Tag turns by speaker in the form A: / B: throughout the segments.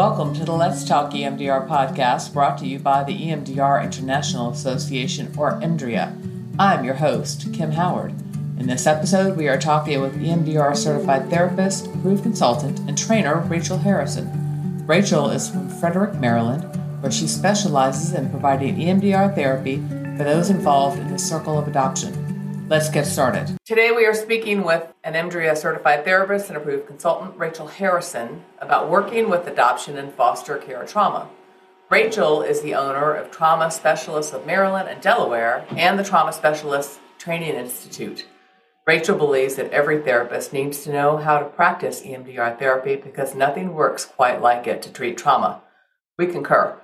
A: Welcome to the Let's Talk EMDR podcast brought to you by the EMDR International Association, or EMDRIA. I'm your host, Kim Howard. In this episode, we are talking with EMDR certified therapist, approved consultant, and trainer Rachel Harrison. Rachel is from Frederick, Maryland, where she specializes in providing EMDR therapy for those involved in the circle of adoption. Let's get started. Today we are speaking with an EMDRIA certified therapist and approved consultant, Rachel Harrison, about working with adoption and foster care trauma. Rachel is the owner of Trauma Specialists of Maryland and Delaware and the Trauma Specialists Training Institute. Rachel believes that every therapist needs to know how to practice EMDR therapy because nothing works quite like it to treat trauma. We concur.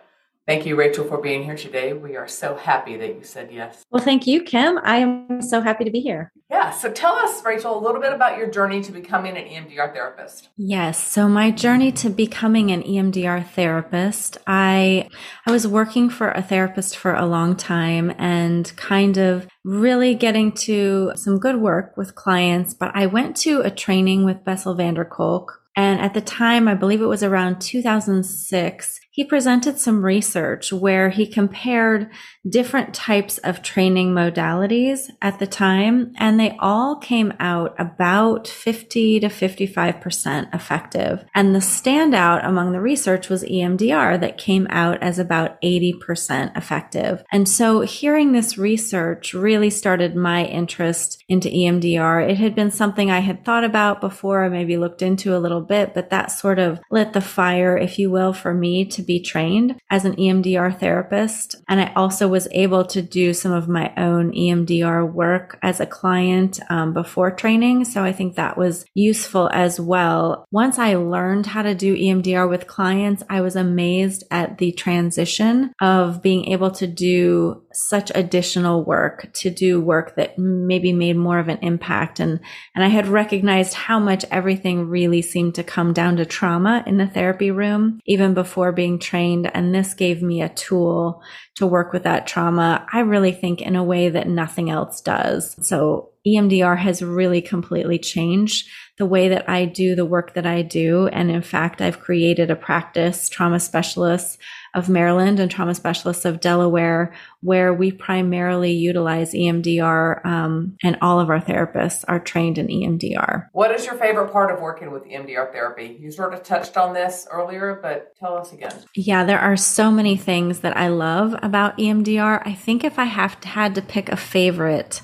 A: Thank you, Rachel, for being here today. We are so happy that you said yes.
B: Well, thank you, Kim. I am so happy to be here.
A: Yeah. So tell us, Rachel, a little bit about your journey to becoming an EMDR therapist.
B: Yes. So my journey to becoming an EMDR therapist, I I was working for a therapist for a long time and kind of really getting to some good work with clients, but I went to a training with Bessel van der Kolk and at the time, I believe it was around 2006, he presented some research where he compared different types of training modalities at the time, and they all came out about 50 to 55% effective. And the standout among the research was EMDR that came out as about 80% effective. And so hearing this research really started my interest into EMDR. It had been something I had thought about before, I maybe looked into a little bit, but that sort of lit the fire, if you will, for me to be trained as an EMDR therapist. And I also was able to do some of my own EMDR work as a client um, before training. So I think that was useful as well. Once I learned how to do EMDR with clients, I was amazed at the transition of being able to do such additional work, to do work that maybe made more of an impact. And, and I had recognized how much everything really seemed to come down to trauma in the therapy room, even before being trained. And this gave me a tool to work with that trauma. I really think in a way that nothing else does. So EMDR has really completely changed the way that I do the work that I do. And in fact, I've created a practice, trauma specialists of Maryland and trauma specialists of Delaware, where we primarily utilize EMDR, um, and all of our therapists are trained in EMDR.
A: What is your favorite part of working with EMDR therapy? You sort of touched on this earlier, but tell us again.
B: Yeah, there are so many things that I love about EMDR. I think if I have to, had to pick a favorite,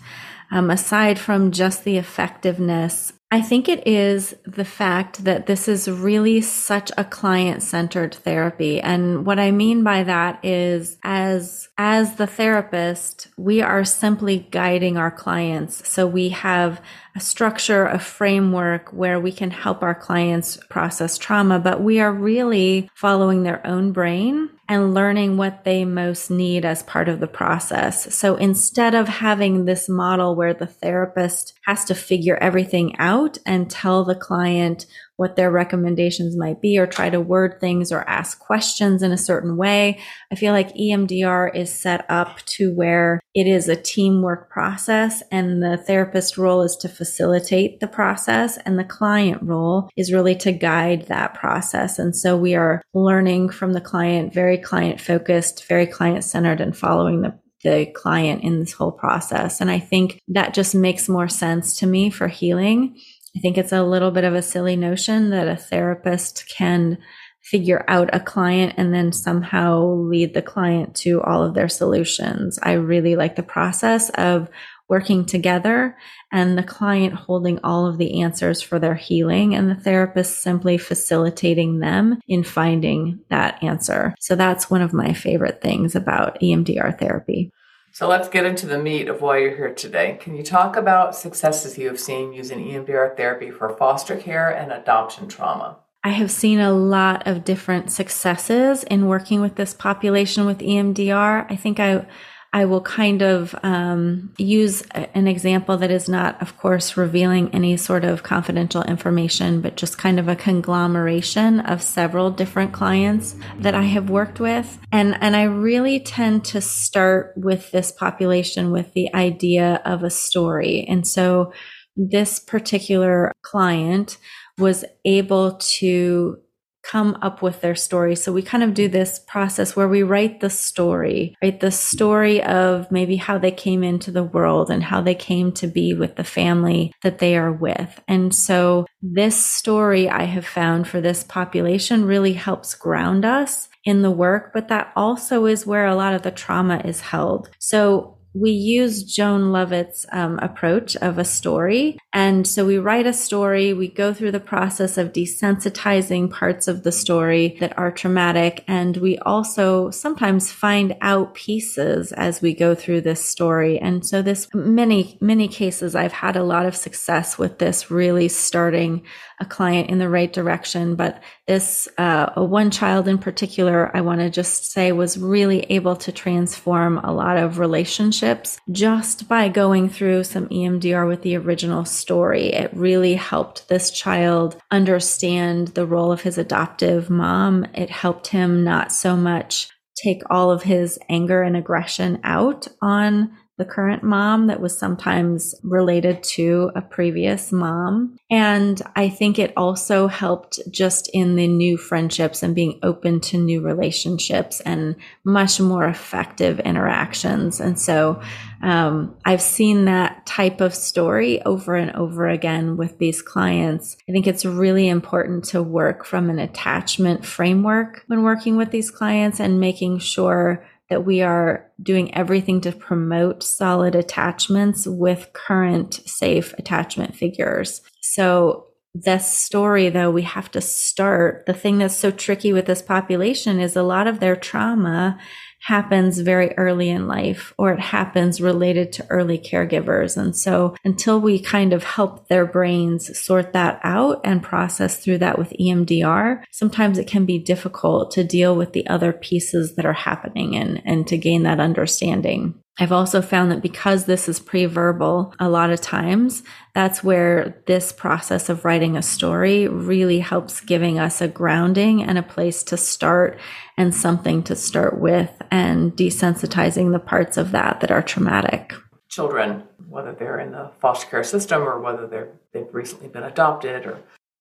B: um, aside from just the effectiveness I think it is the fact that this is really such a client centered therapy. And what I mean by that is as, as the therapist, we are simply guiding our clients. So we have a structure, a framework where we can help our clients process trauma, but we are really following their own brain and learning what they most need as part of the process. So instead of having this model where the therapist has to figure everything out and tell the client what their recommendations might be or try to word things or ask questions in a certain way. I feel like EMDR is set up to where it is a teamwork process and the therapist role is to facilitate the process and the client role is really to guide that process. And so we are learning from the client, very client focused, very client centered and following the the client in this whole process. And I think that just makes more sense to me for healing I think it's a little bit of a silly notion that a therapist can figure out a client and then somehow lead the client to all of their solutions. I really like the process of working together and the client holding all of the answers for their healing and the therapist simply facilitating them in finding that answer. So that's one of my favorite things about EMDR therapy.
A: So let's get into the meat of why you're here today. Can you talk about successes you have seen using EMDR therapy for foster care and adoption trauma?
B: I have seen a lot of different successes in working with this population with EMDR. I think I I will kind of um, use an example that is not, of course, revealing any sort of confidential information, but just kind of a conglomeration of several different clients that I have worked with. And, and I really tend to start with this population with the idea of a story. And so this particular client was able to come up with their story. So we kind of do this process where we write the story, right? The story of maybe how they came into the world and how they came to be with the family that they are with. And so this story I have found for this population really helps ground us in the work, but that also is where a lot of the trauma is held. So we use Joan Lovett's um, approach of a story. And so we write a story, we go through the process of desensitizing parts of the story that are traumatic. And we also sometimes find out pieces as we go through this story. And so this many, many cases, I've had a lot of success with this really starting a client in the right direction. But this uh, one child in particular, I want to just say was really able to transform a lot of relationships just by going through some EMDR with the original story. It really helped this child understand the role of his adoptive mom. It helped him not so much take all of his anger and aggression out on the current mom that was sometimes related to a previous mom. And I think it also helped just in the new friendships and being open to new relationships and much more effective interactions. And so um, I've seen that type of story over and over again with these clients. I think it's really important to work from an attachment framework when working with these clients and making sure that we are doing everything to promote solid attachments with current safe attachment figures. So this story though we have to start the thing that's so tricky with this population is a lot of their trauma happens very early in life or it happens related to early caregivers. And so until we kind of help their brains sort that out and process through that with EMDR, sometimes it can be difficult to deal with the other pieces that are happening and, and to gain that understanding. I've also found that because this is pre-verbal, a lot of times that's where this process of writing a story really helps giving us a grounding and a place to start and something to start with and desensitizing the parts of that that are traumatic.
A: Children, whether they're in the foster care system or whether they're they've recently been adopted or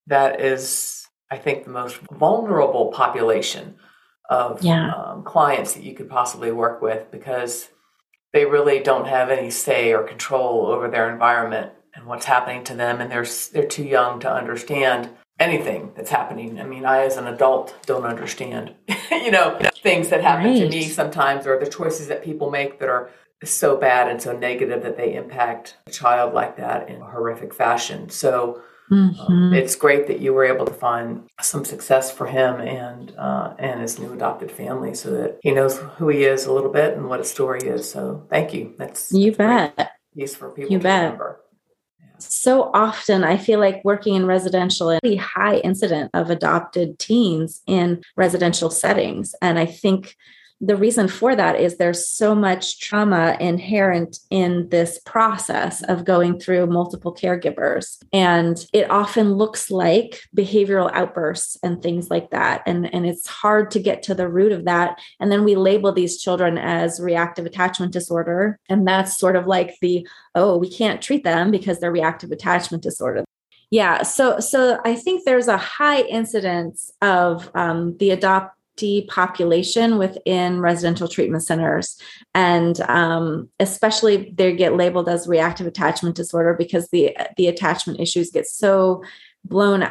A: that is I think the most vulnerable population of yeah. um, clients that you could possibly work with because they really don't have any say or control over their environment and what's happening to them and they're they're too young to understand anything that's happening i mean i as an adult don't understand you know things that happen right. to me sometimes or the choices that people make that are so bad and so negative that they impact a child like that in a horrific fashion so mm-hmm. Um, it's great that you were able to find some success for him and uh, and his new adopted family, so that he knows who he is a little bit and what his story is. So, thank you. That's
B: you bet.
A: Piece for people you bet. Remember.
B: So often, I feel like working in residential, a high incident of adopted teens in residential settings, and I think the reason for that is there's so much trauma inherent in this process of going through multiple caregivers. And it often looks like behavioral outbursts and things like that. And, and it's hard to get to the root of that. And then we label these children as reactive attachment disorder. And that's sort of like the, oh, we can't treat them because they're reactive attachment disorder yeah so so i think there's a high incidence of um, the adopt population within residential treatment centers. And um, especially they get labeled as reactive attachment disorder because the, the attachment issues get so blown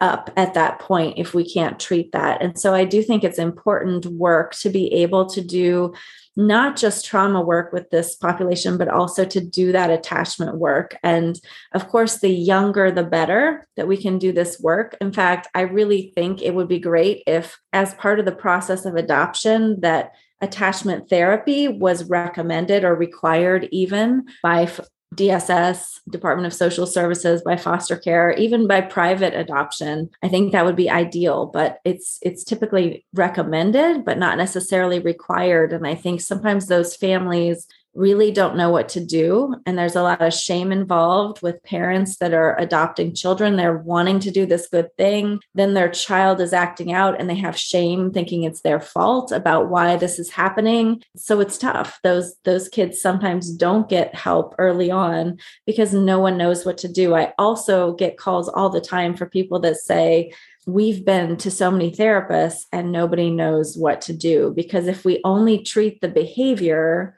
B: up at that point if we can't treat that. And so I do think it's important work to be able to do not just trauma work with this population, but also to do that attachment work. And of course, the younger, the better that we can do this work. In fact, I really think it would be great if, as part of the process of adoption, that attachment therapy was recommended or required even by DSS, Department of Social Services, by foster care, even by private adoption. I think that would be ideal, but it's it's typically recommended but not necessarily required and I think sometimes those families really don't know what to do. And there's a lot of shame involved with parents that are adopting children. They're wanting to do this good thing. Then their child is acting out and they have shame thinking it's their fault about why this is happening. So it's tough. Those those kids sometimes don't get help early on because no one knows what to do. I also get calls all the time for people that say, we've been to so many therapists and nobody knows what to do because if we only treat the behavior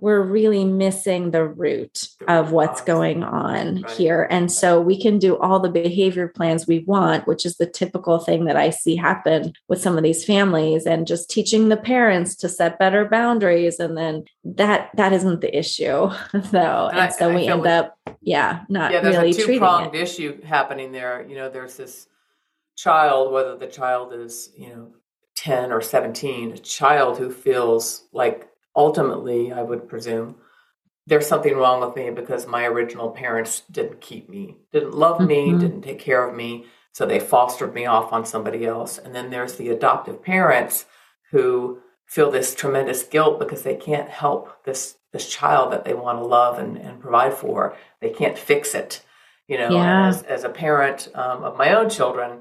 B: we're really missing the root of what's going on right. here. And so we can do all the behavior plans we want, which is the typical thing that I see happen with some of these families and just teaching the parents to set better boundaries. And then that that isn't the issue though. And, and so we end like, up, yeah, not yeah, there's really a two-pronged
A: issue happening there. You know, there's this child, whether the child is, you know, 10 or 17, a child who feels like ultimately, I would presume, there's something wrong with me because my original parents didn't keep me, didn't love me, mm-hmm. didn't take care of me. So they fostered me off on somebody else. And then there's the adoptive parents who feel this tremendous guilt because they can't help this this child that they want to love and, and provide for. They can't fix it. You know, yeah. as, as a parent um, of my own children,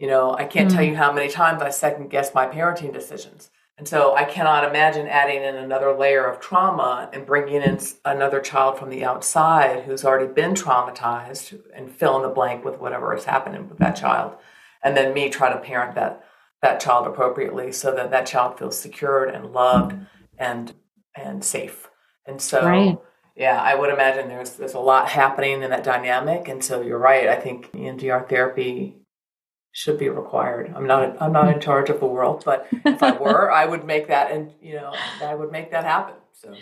A: you know, I can't mm. tell you how many times I second guess my parenting decisions. And so I cannot imagine adding in another layer of trauma and bringing in another child from the outside who's already been traumatized and fill in the blank with whatever is happening with that child. And then me try to parent that that child appropriately so that that child feels secured and loved and and safe. And so right. yeah, I would imagine there's there's a lot happening in that dynamic. And so you're right. I think EMDR therapy should be required. I'm not I'm not in charge of the world, but if I were, I would make that and you know I would make that happen. So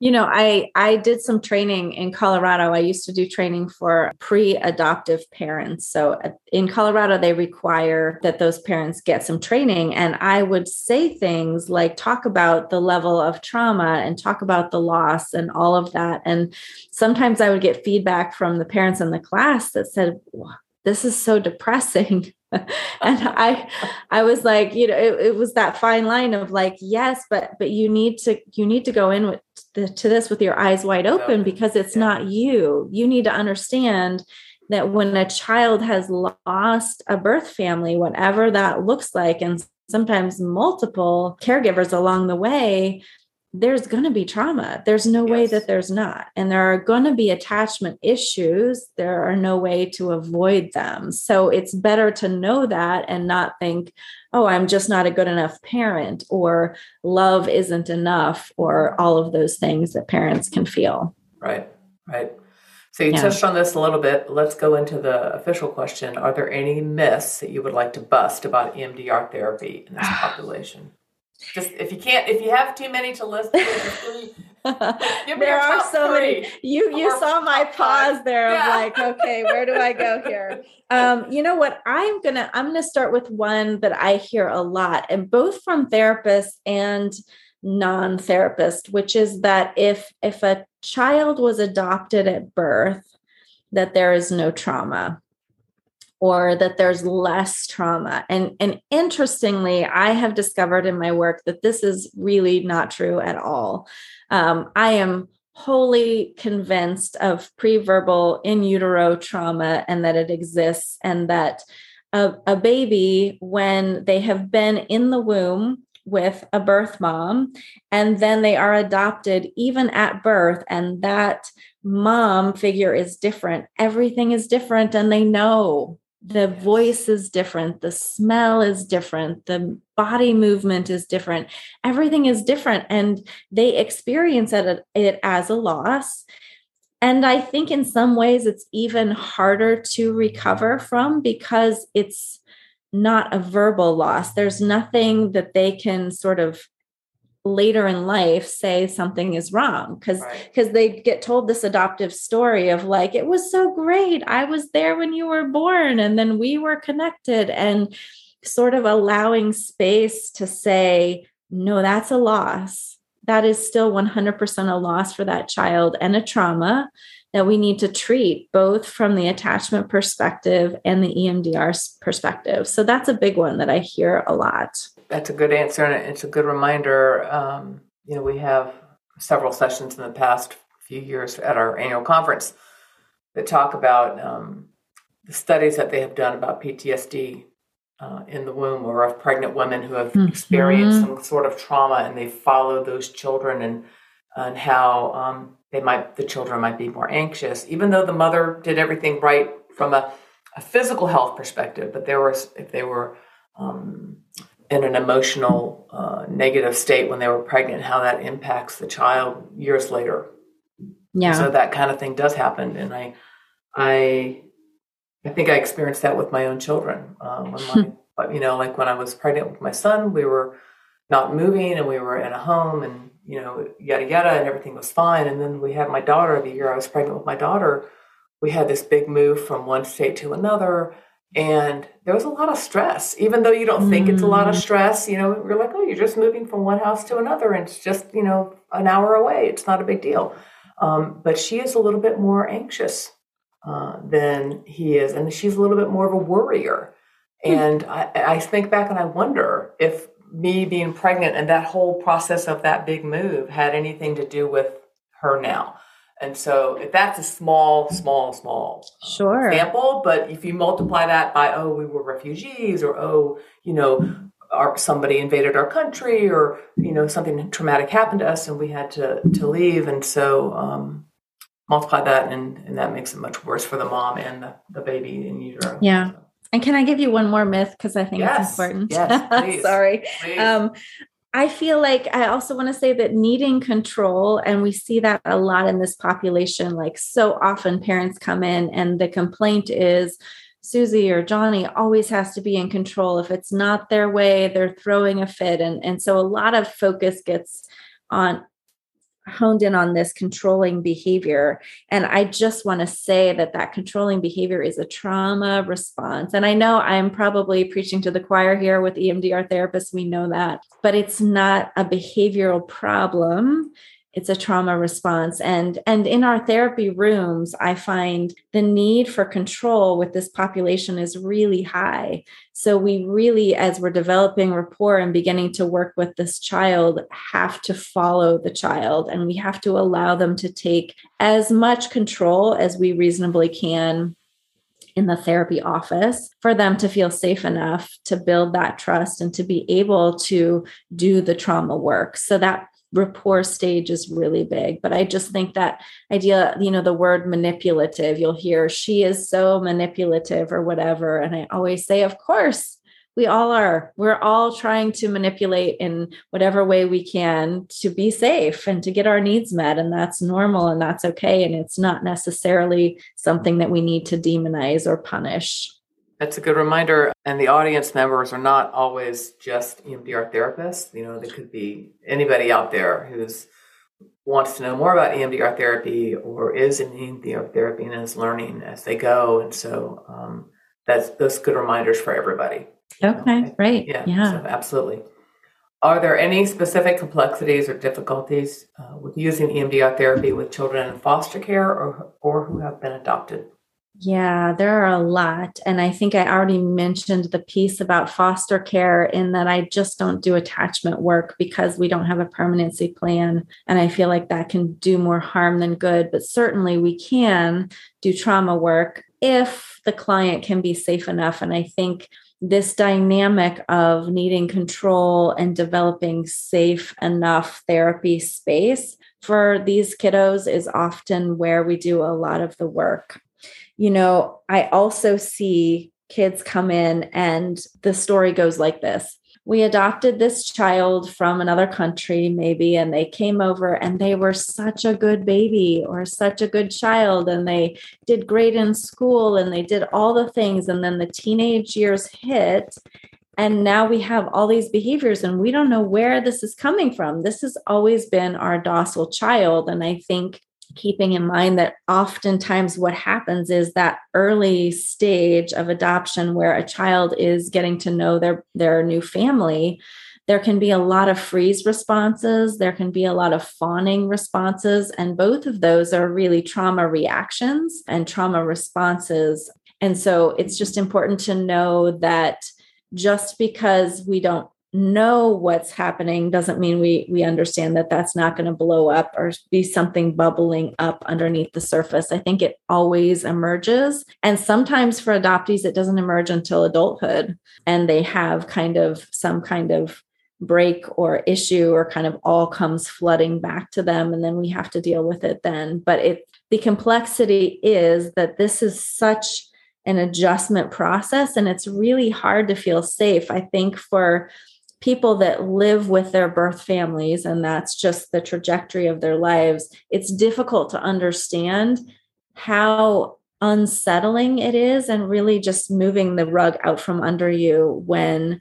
B: you know i i did some training in colorado i used to do training for pre-adoptive parents so uh, in colorado they require that those parents get some training and i would say things like talk about the level of trauma and talk about the loss and all of that and sometimes i would get feedback from the parents in the class that said this is so depressing and i i was like you know it, it, was that fine line of like yes but but you need to you need to go in with the, to this with your eyes wide open because it's yeah. not you you need to understand that when a child has lost a birth family whatever that looks like and sometimes multiple caregivers along the way there's going to be trauma. There's no yes. way that there's not. And there are going to be attachment issues. There are no way to avoid them. So it's better to know that and not think, oh, I'm just not a good enough parent or love isn't enough or all of those things that parents can feel.
A: Right, right. So you yeah. touched on this a little bit. Let's go into the official question. Are there any myths that you would like to bust about EMDR therapy in this population? Just if you can't, if you have too many to list,
B: there are so three. many. You you saw my pause there yeah. of like, okay, where do I go here? Um, you know what? I'm gonna I'm gonna start with one that I hear a lot, and both from therapists and non-therapist, which is that if if a child was adopted at birth, that there is no trauma or that there's less trauma. And, and interestingly, I have discovered in my work that this is really not true at all. Um, I am wholly convinced of preverbal in utero trauma and that it exists, and that a, a baby, when they have been in the womb, with a birth mom and then they are adopted even at birth and that mom figure is different everything is different and they know the voice is different the smell is different the body movement is different everything is different and they experience it, it as a loss. And i think in some ways it's even harder to recover from because it's not a verbal loss. There's nothing that they can sort of later in life say something is wrong because because right. they get told this adoptive story of like it was so great i was there when you were born and then we were connected and sort of allowing space to say no that's a loss that is still 100% a loss for that child and a trauma that we need to treat both from the attachment perspective and the EMDR perspective. So that's a big one that I hear a lot
A: that's a good answer, and it's a good reminder. Um, you know, we have several sessions in the past few years at our annual conference that talk about um, the studies that they have done about PTSD uh, in the womb or of pregnant women who have mm-hmm. experienced some sort of trauma and they follow those children and and how um, they might the children might be more anxious even though the mother did everything right from a, a physical health perspective but there was if they were um, in an emotional uh, negative state when they were pregnant how that impacts the child years later yeah so that kind of thing does happen and i i I think I experienced that with my own children. Um, when my, you know, like when I was pregnant with my son, we were not moving and we were in a home and, you know, yada, yada, and everything was fine. And then we had my daughter the year I was pregnant with my daughter. We had this big move from one state to another. And there was a lot of stress, even though you don't think it's a lot of mm. stress. You know, you're like, oh, you're just moving from one house to another, and it's just, you know, an hour away. It's not a big deal. Um, but she is a little bit more anxious uh, than he is, and she's a little bit more of a worrier. Hmm. And I, I think back and I wonder if me being pregnant and that whole process of that big move had anything to do with her now. And so if that's a small, small, small
B: uh, sure.
A: example, but if you multiply that by, oh, we were refugees or, oh, you know, our, somebody invaded our country or, you know, something traumatic happened to us and we had to, to leave. And so, um, multiply that and, and that makes it much worse for the mom and the, the baby in utero.
B: Yeah. So. And can I give you one more myth? Because I think yes, it's important.
A: Yes,
B: Sorry.
A: Please.
B: Um, I feel like I also want to say that needing control, and we see that a lot in this population. Like, so often parents come in and the complaint is, Susie or Johnny always has to be in control. If it's not their way, they're throwing a fit. And, and so a lot of focus gets on honed in on this controlling behavior. And i just want to say that that controlling behavior is a trauma response. And i know i'm probably preaching to the choir here with emdr therapists. We know that. But it's not a behavioral problem it's a trauma response and and in our therapy rooms i find the need for control with this population is really high so we really as we're developing rapport and beginning to work with this child have to follow the child and we have to allow them to take as much control as we reasonably can in the therapy office for them to feel safe enough to build that trust and to be able to do the trauma work. So that rapport stage is really big but i just think that idea you know the word manipulative you'll hear she is so manipulative or whatever and i always say of course we all are. We're all trying to manipulate in whatever way we can to be safe and to get our needs met and that's normal and that's okay and it's not necessarily something that we need to demonize or punish
A: that's a good reminder. And the audience members are not always just EMDR therapists. You know, they could be anybody out there who's wants to know more about EMDR therapy or is in EMDR therapy and is learning as they go. And so um, that's those good reminders for everybody.
B: Okay, great.
A: Yeah, yeah. So absolutely. Are there any specific complexities or difficulties uh, with using EMDR therapy with children in foster care or, or who have been adopted?
B: Yeah, there are a lot. And I think I already mentioned the piece about foster care in that I just don't do attachment work because we don't have a permanency plan. And I feel like that can do more harm than good. But certainly we can do trauma work if the client can be safe enough. And I think this dynamic of needing control and developing safe enough therapy space for these kiddos is often where we do a lot of the work you know, I also see kids come in and the story goes like this. We adopted this child from another country, maybe, and they came over and they were such a good baby or such a good child, and they did great in school and they did all the things. And then the teenage years hit, and now we have all these behaviors and we don't know where this is coming from this has always been our docile child and i think keeping in mind that oftentimes what happens is that early stage of adoption where a child is getting to know their their new family there can be a lot of freeze responses there can be a lot of fawning responses and both of those are really trauma reactions and trauma responses. And so it's just important to know that just because we don't know what's happening doesn't mean we we understand that that's not going to blow up or be something bubbling up underneath the surface. I think it always emerges and sometimes for adoptees it doesn't emerge until adulthood and they have kind of some kind of break or issue or kind of all comes flooding back to them and then we have to deal with it then. But it the complexity is that this is such an adjustment process and it's really hard to feel safe. I think for people that live with their birth families and that's just the trajectory of their lives it's difficult to understand how unsettling it is and really just moving the rug out from under you when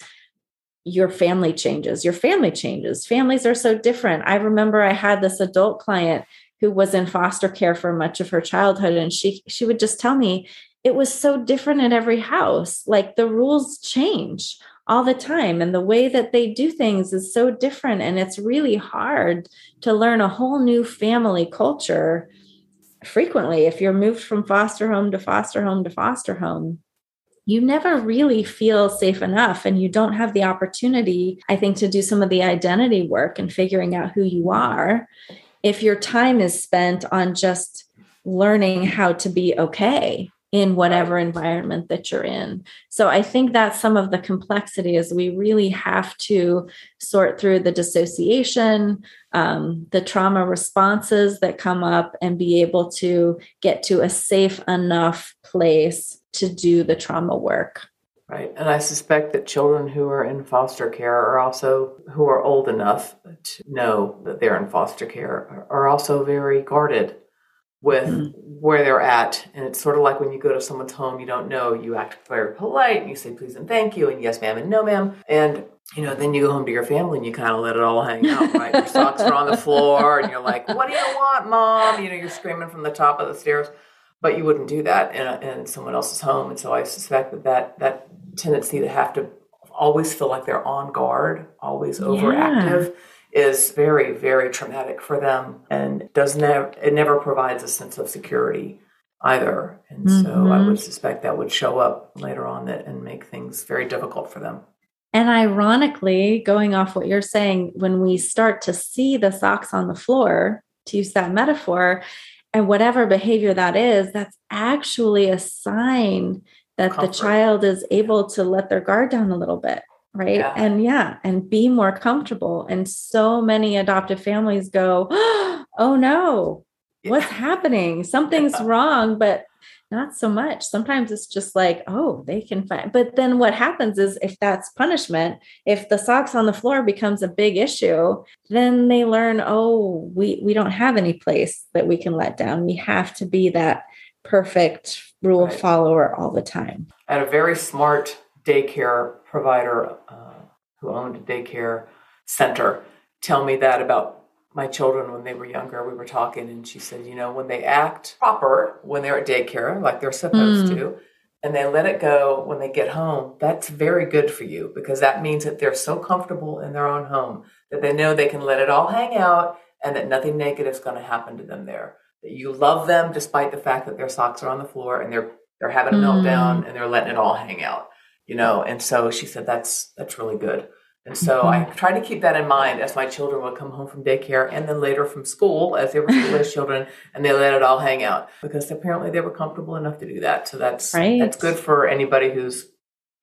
B: your family changes your family changes families are so different. I remember i had this adult client who was in foster care for much of her childhood and she she would just tell me it was so different in every house. Like the rules change all the time. And the way that they do things is so different and it's really hard to learn a whole new family culture frequently. If you're moved from foster home to foster home to foster home you never really feel safe enough and you don't have the opportunity i think to do some of the identity work and figuring out who you are. If your time is spent on just learning how to be okay in whatever environment that you're in. So I think that's some of the complexity is we really have to sort through the dissociation, um, the trauma responses that come up, and be able to get to a safe enough place to do the trauma work.
A: Right. And I suspect that children who are in foster care are also, who are old enough to know that they're in foster care, are also very guarded with mm-hmm. where they're at. And it's sort of like when you go to someone's home you don't know, you act very polite and you say please and thank you and yes ma'am and no ma'am. And you know, then you go home to your family and you kind of let it all hang out, right? your socks are on the floor and you're like, what do you want, mom? You know, you're screaming from the top of the stairs. But you wouldn't do that in, a, in someone else's home. And so I suspect that, that that tendency to have to always feel like they're on guard, always overactive. Yeah is very, very traumatic for them and does never it never provides a sense of security either. And mm-hmm. so I would mm-hmm. suspect that would show up later on that and make things very difficult for them.
B: And ironically, going off what you're saying, when we start to see the socks on the floor, to use that metaphor, and whatever behavior that is, that's actually a sign that Comfort. the child is able to let their guard down a little bit right yeah. and yeah and be more comfortable and so many adoptive families go oh no yeah. what's happening something's yeah. wrong but not so much sometimes it's just like oh they can find but then what happens is if that's punishment if the socks on the floor becomes a big issue then they learn oh we we don't have any place that we can let down we have to be that perfect rule right. follower all the time
A: at a very smart daycare provider uh, who owned a daycare center tell me that about my children when they were younger. We were talking, and she said, you know, when they act proper when they're at daycare, like they're supposed mm. to, and they let it go when they get home, that's very good for you because that means that they're so comfortable in their own home that they know they can let it all hang out and that nothing negative is going to happen to them there. That you love them despite the fact that their socks are on the floor and they're they're having a mm. meltdown and they're letting it all hang out you know and so she said that's that's really good and so mm-hmm. I tried to keep that in mind as my children would come home from daycare and then later from school as they were school age children and they let it all hang out because apparently they were comfortable enough to do that. So that's right. that's good for anybody who's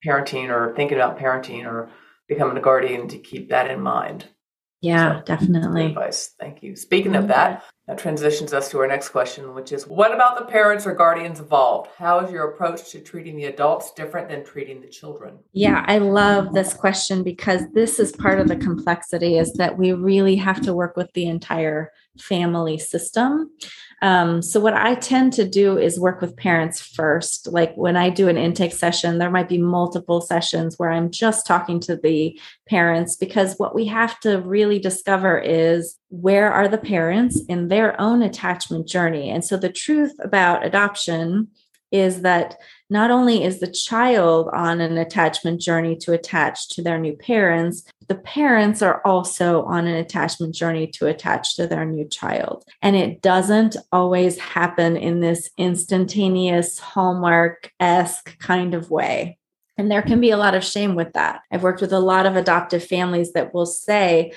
A: parenting or thinking about parenting or becoming a guardian to keep that in mind.
B: Yeah, so, definitely.
A: Advice. Thank you. Speaking of that, that transitions us to our next question, which is what about the parents or guardians involved? How is your approach to treating the adults different than treating the children?
B: Yeah, I love this question because this is part of the complexity is that we really have to work with the entire family system. Um, so, what I tend to do is work with parents first. Like when I do an intake session, there might be multiple sessions where I'm just talking to the parents because what we have to really discover is where are the parents in their own attachment journey. And so, the truth about adoption is that not only is the child on an attachment journey to attach to their new parents, the parents are also on an attachment journey to attach to their new child. And it doesn't always happen in this instantaneous Hallmark esque kind of way. And there can be a lot of shame with that. I've worked with a lot of adoptive families that will say,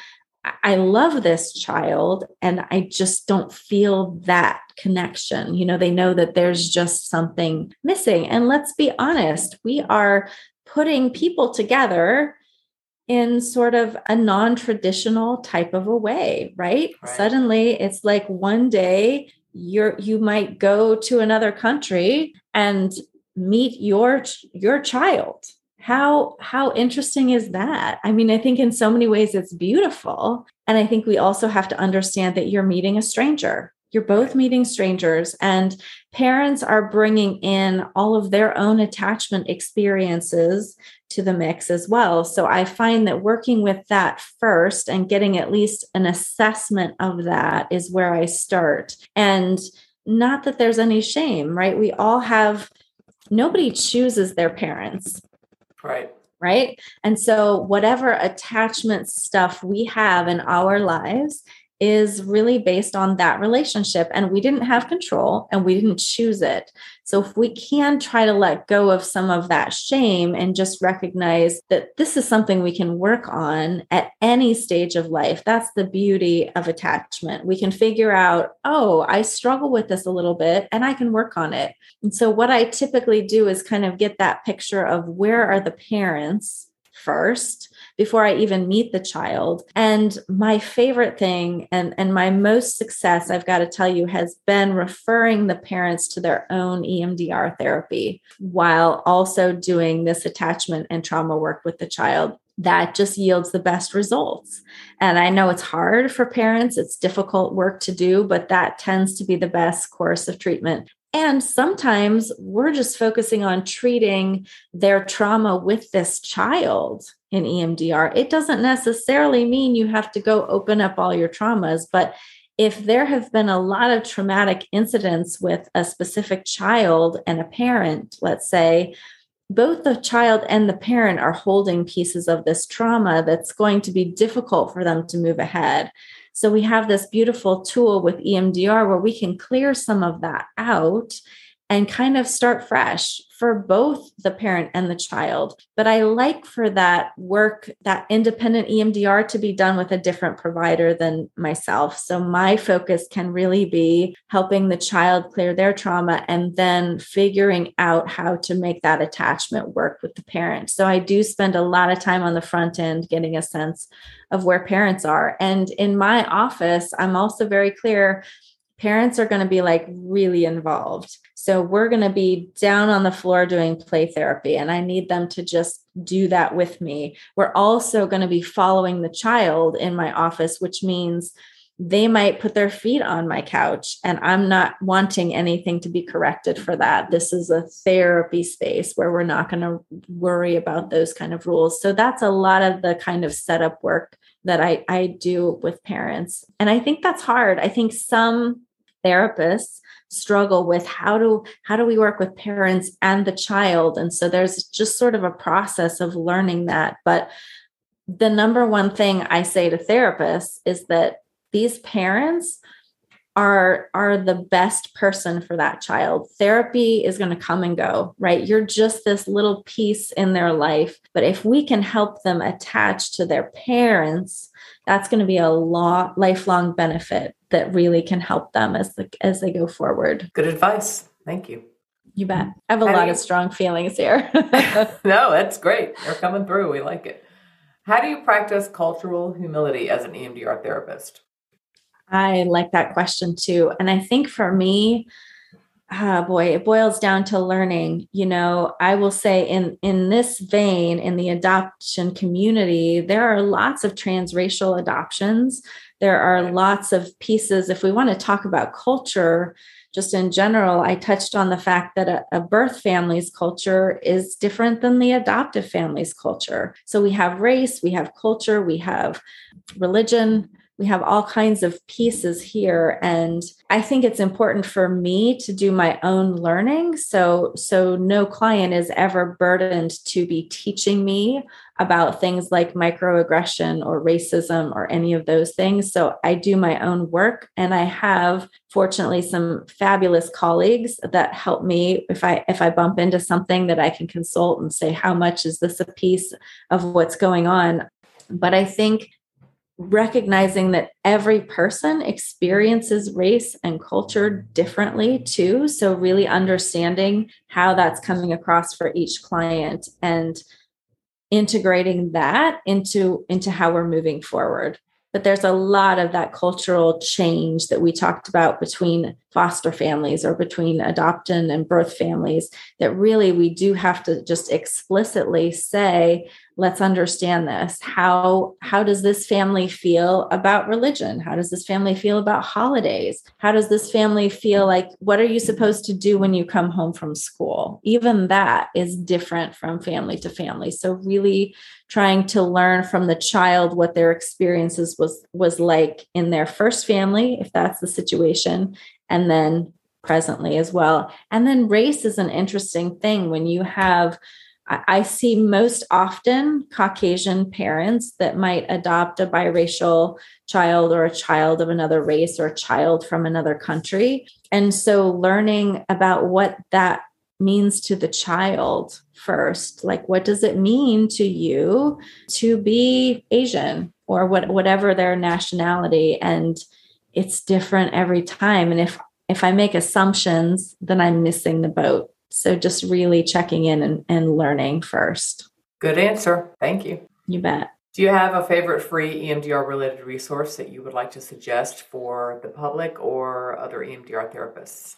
B: I love this child and I just don't feel that connection. You know, they know that there's just something missing. And let's be honest, we are putting people together in sort of a non-traditional type of a way, right? right? Suddenly it's like one day you're you might go to another country and meet your your child how how interesting is that? I mean i think in so many ways it's beautiful. And i think we also have to understand that you're meeting a stranger. You're both meeting strangers and parents are bringing in all of their own attachment experiences to the mix as well. So i find that working with that first and getting at least an assessment of that is where i start. And not that there's any shame right? We all have nobody chooses their parents
A: Right.
B: Right. And so, whatever attachment stuff we have in our lives is really based on that relationship. And we didn't have control and we didn't choose it. So, if we can try to let go of some of that shame and just recognize that this is something we can work on at any stage of life, that's the beauty of attachment. We can figure out, oh, I struggle with this a little bit and I can work on it. And so, what I typically do is kind of get that picture of where are the parents first before I even meet the child. And my favorite thing and, and my most success, I've got to tell you, has been referring the parents to their own EMDR therapy while also doing this attachment and trauma work with the child that just yields the best results. And I know it's hard for parents, it's difficult work to do, but that tends to be the best course of treatment. And sometimes we're just focusing on treating their trauma with this child in EMDR. It doesn't necessarily mean you have to go open up all your traumas, but if there have been a lot of traumatic incidents with a specific child and a parent, let's say, both the child and the parent are holding pieces of this trauma that's going to be difficult for them to move ahead. So we have this beautiful tool with EMDR where we can clear some of that out and kind of start fresh for both the parent and the child. But I like for that work, that independent EMDR to be done with a different provider than myself. So my focus can really be helping the child clear their trauma and then figuring out how to make that attachment work with the parent. So I do spend a lot of time on the front end getting a sense of where parents are. And in my office, I'm also very clear parents are going to be like really involved. So we're going to be down on the floor doing play therapy, and I need them to just do that with me. We're also going to be following the child in my office, which means they might put their feet on my couch and I'm not wanting anything to be corrected for that. This is a therapy space where we're not going to worry about those kind of rules. So that's a lot of the kind of setup work that I, I do with parents. And I think that's hard. I think some therapists struggle with how do how do we work with parents and the child? And so there's just sort of a process of learning that. But the number one thing i say to therapists is that these parents are are the best person for that child. Therapy is going to come and go right? You're just this little piece in their life. But if we can help them attach to their parents that's going to be a long lifelong benefit that really can help them as the, as they go forward.
A: Good advice. Thank you.
B: You bet. I have a lot of strong feelings here.
A: No that's great. They're coming through. We like it. How do you practice cultural humility as an emdr therapist?
B: I like that question too. And I think for me, ah, boy, it boils down to learning. You know, I will say in in this vein, in the adoption community, there are lots of transracial adoptions. There are lots of pieces. If we want to talk about culture, just in general, I touched on the fact that a, a, birth family's culture is different than the adoptive family's culture. So we have race, we have culture, we have religion, we have all kinds of pieces here and i think it's important for me to do my own learning. So so no client is ever burdened to be teaching me about things like microaggression or racism or any of those things. So i do my own work and i have fortunately some fabulous colleagues that help me if i if i bump into something that i can consult and say how much is this a piece of what's going on? But i think recognizing that every person experiences race and culture differently too. So really understanding how that's coming across for each client and integrating that into into how we're moving forward. But there's a lot of that cultural change that we talked about between foster families or between adoption and birth families that really we do have to just explicitly say let's understand this. How how does this family feel about religion? How does this family feel about holidays? How does this family feel like what are you supposed to do when you come home from school? Even that is different from family to family. So really trying to learn from the child what their experiences was was like in their first family if that's the situation and then presently as well. And then race is an interesting thing. When you have I see most often Caucasian parents that might adopt a biracial child or a child of another race or a child from another country. And so learning about what that means to the child first, like what does it mean to you to be Asian or what, whatever their nationality? And it's different every time. And if if I make assumptions, then I'm missing the boat. So just really checking in and, and learning first.
A: Good answer. Thank you.
B: You bet.
A: Do you have a favorite free EMDR related resource that you would like to suggest for the public or other EMDR therapists?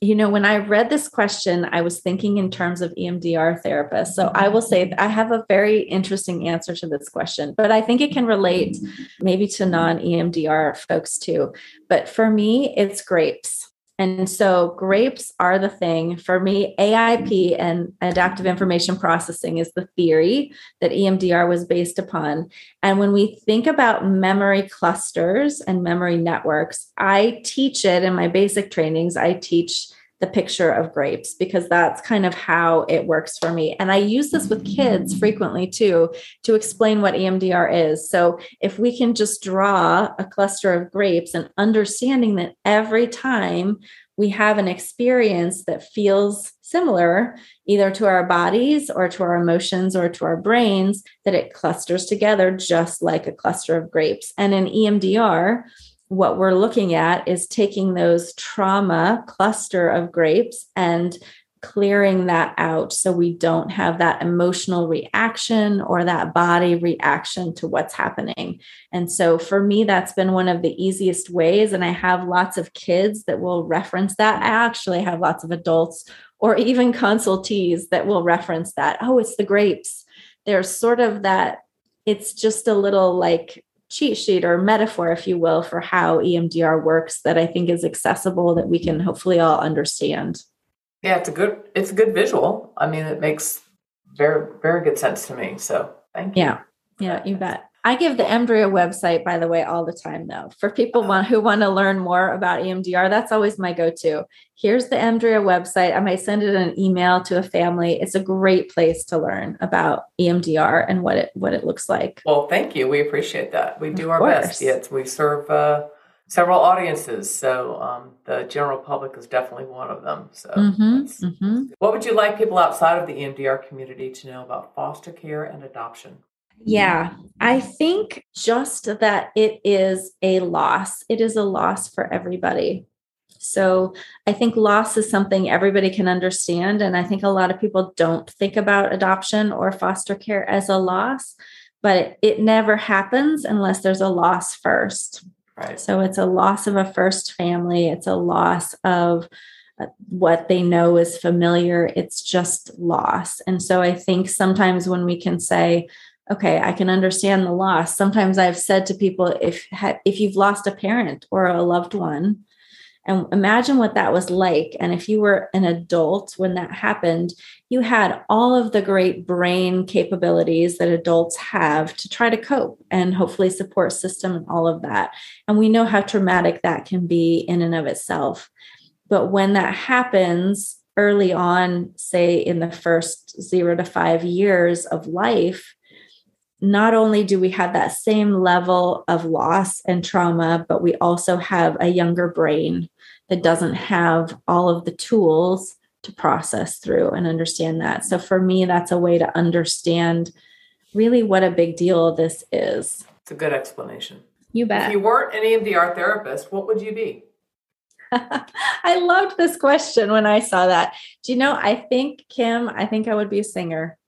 B: You know, when I read this question, I was thinking in terms of EMDR therapists. So I will say I have a very interesting answer to this question, but I think it can relate maybe to non EMDR folks too. But for me, it's grapes. And so grapes are the thing. For me, AIP and adaptive information processing is the theory that EMDR was based upon. And when we think about memory clusters and memory networks, I teach it in my basic trainings. I teach the picture of grapes because that's kind of how it works for me. And I use this with kids frequently too to explain what EMDR is. So if we can just draw a cluster of grapes and understanding that every time we have an experience that feels similar either to our bodies or to our emotions or to our brains, that it clusters together just like a cluster of grapes. And in EMDR, what we're looking at is taking those trauma cluster of grapes and clearing that out so we don't have that emotional reaction or that body reaction to what's happening. And so for me, that's been one of the easiest ways. And I have lots of kids that will reference that. I actually have lots of adults or even consultees that will reference that. Oh, it's the grapes. There's sort of that, it's just a little like cheat sheet or metaphor, if you will, for how EMDR works that I think is accessible that we can hopefully all understand.
A: Yeah, it's a good it's a good visual. I mean, it makes very very good sense to me. So thank
B: you. Yeah, yeah, you bet. I give the Emdria website, by the way, all the time though. For people want, who want to learn more about EMDR, that's always my go-to. Here's the Emdria website. I might send it an email to a family. It's a great place to learn about EMDR and what it what it looks like.
A: Well, thank you. We appreciate that. We do our best. Yes, we serve uh, several audiences, so um, the general public is definitely one of them. So, mm-hmm, mm-hmm. what would you like people outside of the EMDR community to know about foster care and adoption?
B: Yeah, I think just that it is a loss. It is a loss for everybody. So I think loss is something everybody can understand. And I think a lot of people don't think about adoption or foster care as a loss, but it never happens unless there's a loss first.
A: Right.
B: So it's a loss of a first family, it's a loss of uh, what they know is familiar. It's just loss. And so I think sometimes when we can say, okay i can understand the loss sometimes i've said to people if if you've lost a parent or a loved one And imagine what that was like. And if you were an adult when that happened, you had all of the great brain capabilities that adults have to try to cope and hopefully support system and all of that. And we know how traumatic that can be in and of itself. But when that happens early on, say in the first zero to five years of life, not only do we have that same level of loss and trauma, but we also have a younger brain that doesn't have all of the tools to process through and understand that. So for me, that's a way to understand really what a big deal this is.
A: It's a good explanation.
B: You bet.
A: If you weren't an EMDR therapist, what would you be?
B: I loved this question when I saw that. Do you know, I think, Kim, I think I would be a singer.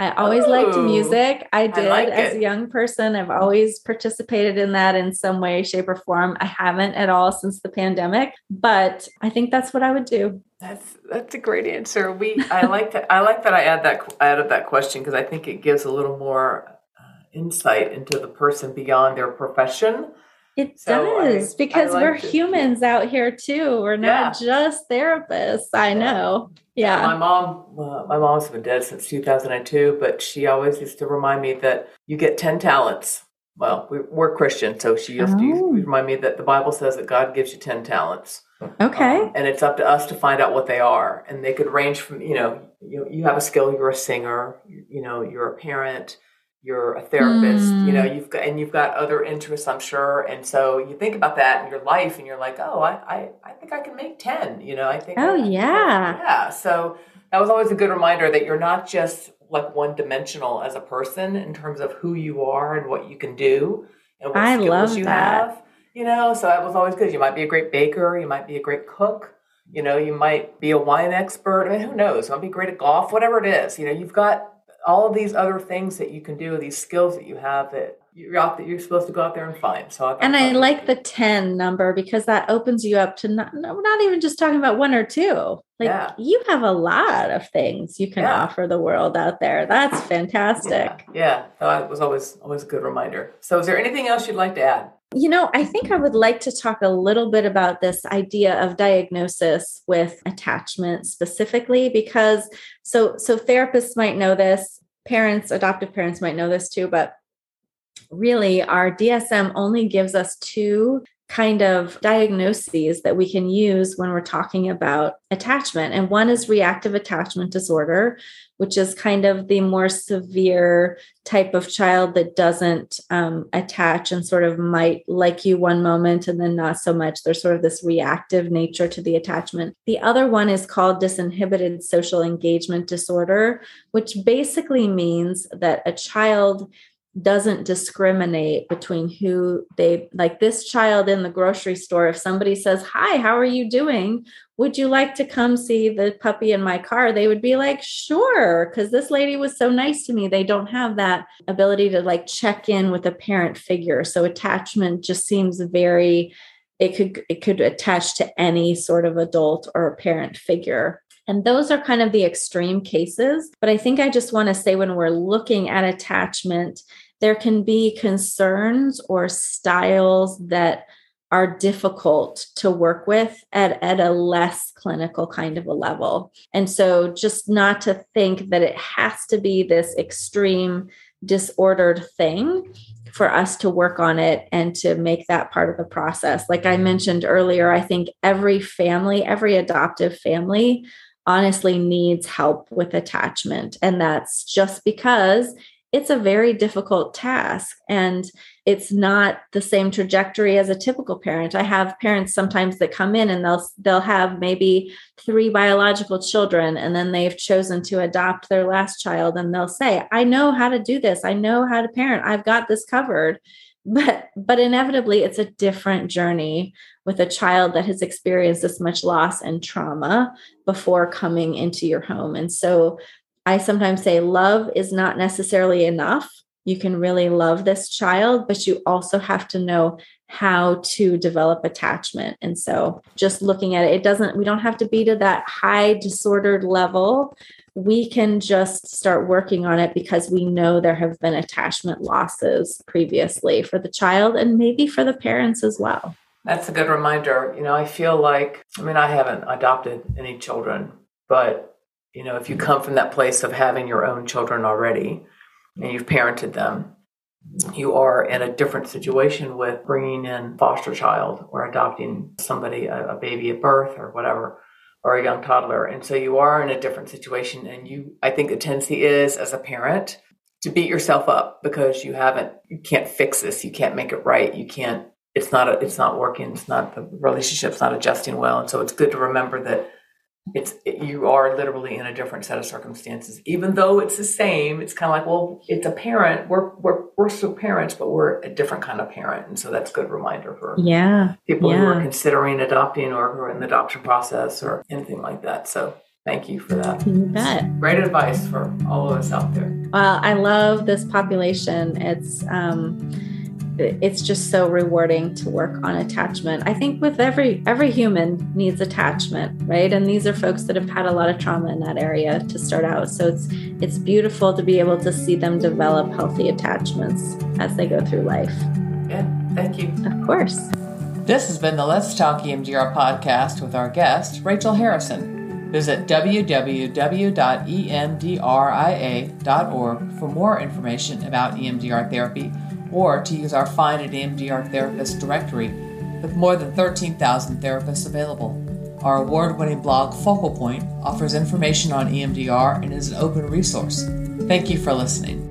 B: I always Ooh, liked music. I did I like as a young person. I've always participated in that in some way, shape, or form. I haven't at all since the pandemic, but I think that's what I would do.
A: That's that's a great answer. We I like that. I like that. I add that I added that question because I think it gives a little more uh, insight into the person beyond their profession.
B: It so does I, because I we're humans out here too. We're not yeah. just therapists. I yeah. know. Yeah.
A: My mom, uh, my mom's been dead since 2002, but she always used to remind me that you get 10 talents. Well, we, are Christian, so she used oh. to remind me that the Bible says that God gives you 10 talents.
B: Okay.
A: Um, and it's up to us to find out what they are. And they could range from, you know, you, you have a skill, you're a singer, you, you know, you're a parent, you're a therapist, mm. you know, mm. you've got, and you've got other interests, I'm sure. And so you think about that in your life and you're like, oh, I, I, I think I can make 10, you know, I think.
B: Oh, yeah.
A: Yeah. So that was always a good reminder that you're not just like one dimensional as a person in terms of who you are and what you can do and what I skills you that. have, you know, so that was always good. You might be a great baker. You might be a great cook. You know, you might be a wine expert. I mean, who knows? You might be great at golf, whatever it is. You know, you've got all of these other things that you can do, these skills that you have that you're out that you're supposed to go out there and find. So, I
B: and I like the 10 number because that opens you up to not, not even just talking about one or two. Like yeah. you have a lot of things you can yeah. offer the world out there. That's fantastic.
A: Yeah. yeah. That was always, always a good reminder. So is there anything else you'd like to add?
B: You know, I think I would like to talk a little bit about this idea of diagnosis with attachment specifically because so so therapists might know this, parents, adoptive parents might know this too, but really our DSM only gives us two kind of diagnoses that we can use when we're talking about attachment. And one is reactive attachment disorder, which is kind of the more severe type of child that doesn't um, attach and sort of might like you one moment and then not so much. There's sort of this reactive nature to the attachment. The other one is called disinhibited social engagement disorder, which basically means that a child doesn't discriminate between who they like this child in the grocery store if somebody says hi how are you doing? Would you like to come see the puppy in my car? They would be like sure because this lady was so nice to me. They don't have that ability to like check in with a parent figure. So attachment just seems very it could it could attach to any sort of adult or parent figure and those are kind of the extreme cases. But I think I just want to say when we're looking at attachment, there can be concerns or styles that are difficult to work with at, at a less clinical kind of a level. And so just not to think that it has to be this extreme disordered thing for us to work on it and to make that part of the process. Like I mentioned earlier, I think every family, every adoptive family honestly needs help with attachment. And that's just because it's a very difficult task and it's not the same trajectory as a typical parent. I have parents sometimes that come in and they'll they'll have maybe three biological children and then they've chosen to adopt their last child and they'll say i know how to do this. I know how to parent. I've got this covered but but inevitably it's a different journey with a child that has experienced this much loss and trauma before coming into your home. And so i sometimes say love is not necessarily enough. You can really love this child but you also have to know how to develop attachment. And so just looking at it it doesn't we don't have to be to that high disordered level we can just start working on it because we know there have been attachment losses previously for the child and maybe for the parents as well.
A: That's a good reminder. You know, I feel like, I mean, I haven't adopted any children, but, you know, if you come from that place of having your own children already and you've parented them, you are in a different situation with bringing in foster child or adopting somebody, a, a baby at birth or whatever, or a young toddler. And so you are in a different situation. And you, I think the tendency is as a parent to beat yourself up because you haven't, you can't fix this. You can't make it right. You can't, it's not, a, it's not working. It's not, the relationship's not adjusting well. And so it's good to remember that it's you are literally in a different set of circumstances. Even though it's the same it's kind of like well it's a parent we're we're we're still parents but we're a different kind of parent. And so that's a good reminder for
B: yeah
A: people
B: yeah.
A: who are considering adopting or who are in the adoption process or anything like that. So thank you for that.
B: You bet.
A: Great advice for all of us out there.
B: Well i love this population. It's um it's just so rewarding to work on attachment. I think with every every human needs attachment right? And these are folks that have had a lot of trauma in that area to start out. So it's it's beautiful to be able to see them develop healthy attachments as they go through life.
A: Yeah thank you.
B: Of course.
A: This has been the let's talk emdr podcast with our guest rachel harrison. Visit www.emdria.org for more information about EMDR therapy or to use our Find an EMDR Therapist directory with more than 13,000 therapists available. Our award winning blog Focal Point offers information on EMDR and is an open resource. Thank you for listening.